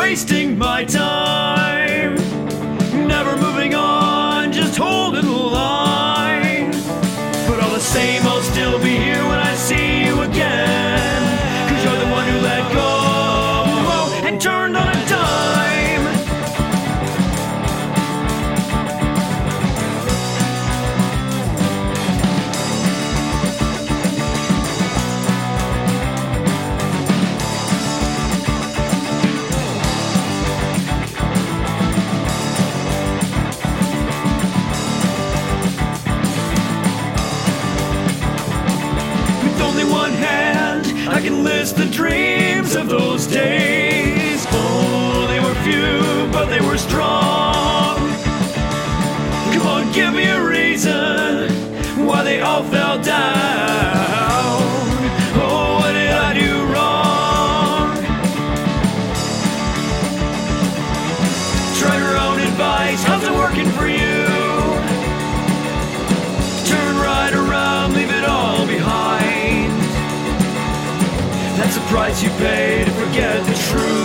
wasting my time. Never moving on, just holding the line. But all the same, I'll still be here I the dreams of those days. Oh, they were few, but they were strong. Come on, give me a reason why they all fell down. Oh, what did I do wrong? Try your own advice. How's it working for you? Price you pay to forget the truth.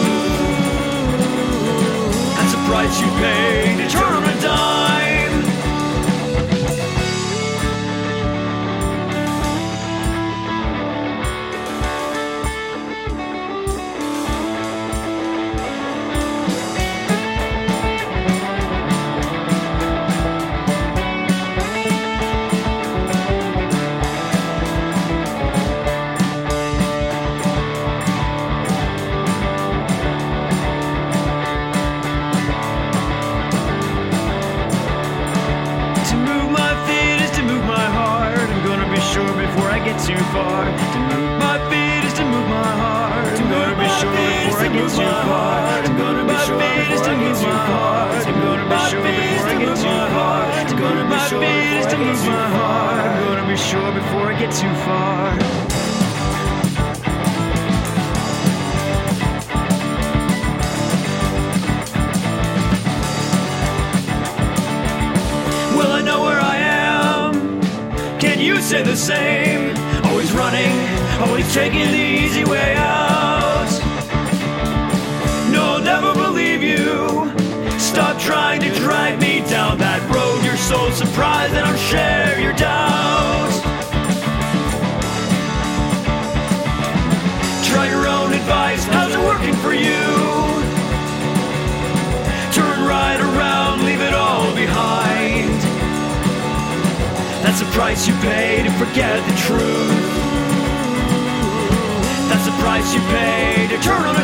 Before I get too far. I'm gonna be sure before I get too far. I'm gonna be sure before I get too far. I'm gonna be sure before I get too far. I'm gonna be sure before I get too far. Well, I know where I am. Can you say the same? Always running, always taking the easy way out. Stop trying to drag me down that road. You're so surprised that I'll share your doubts. Try your own advice. How's it working for you? Turn right around, leave it all behind. That's the price you pay to forget the truth. That's the price you pay to turn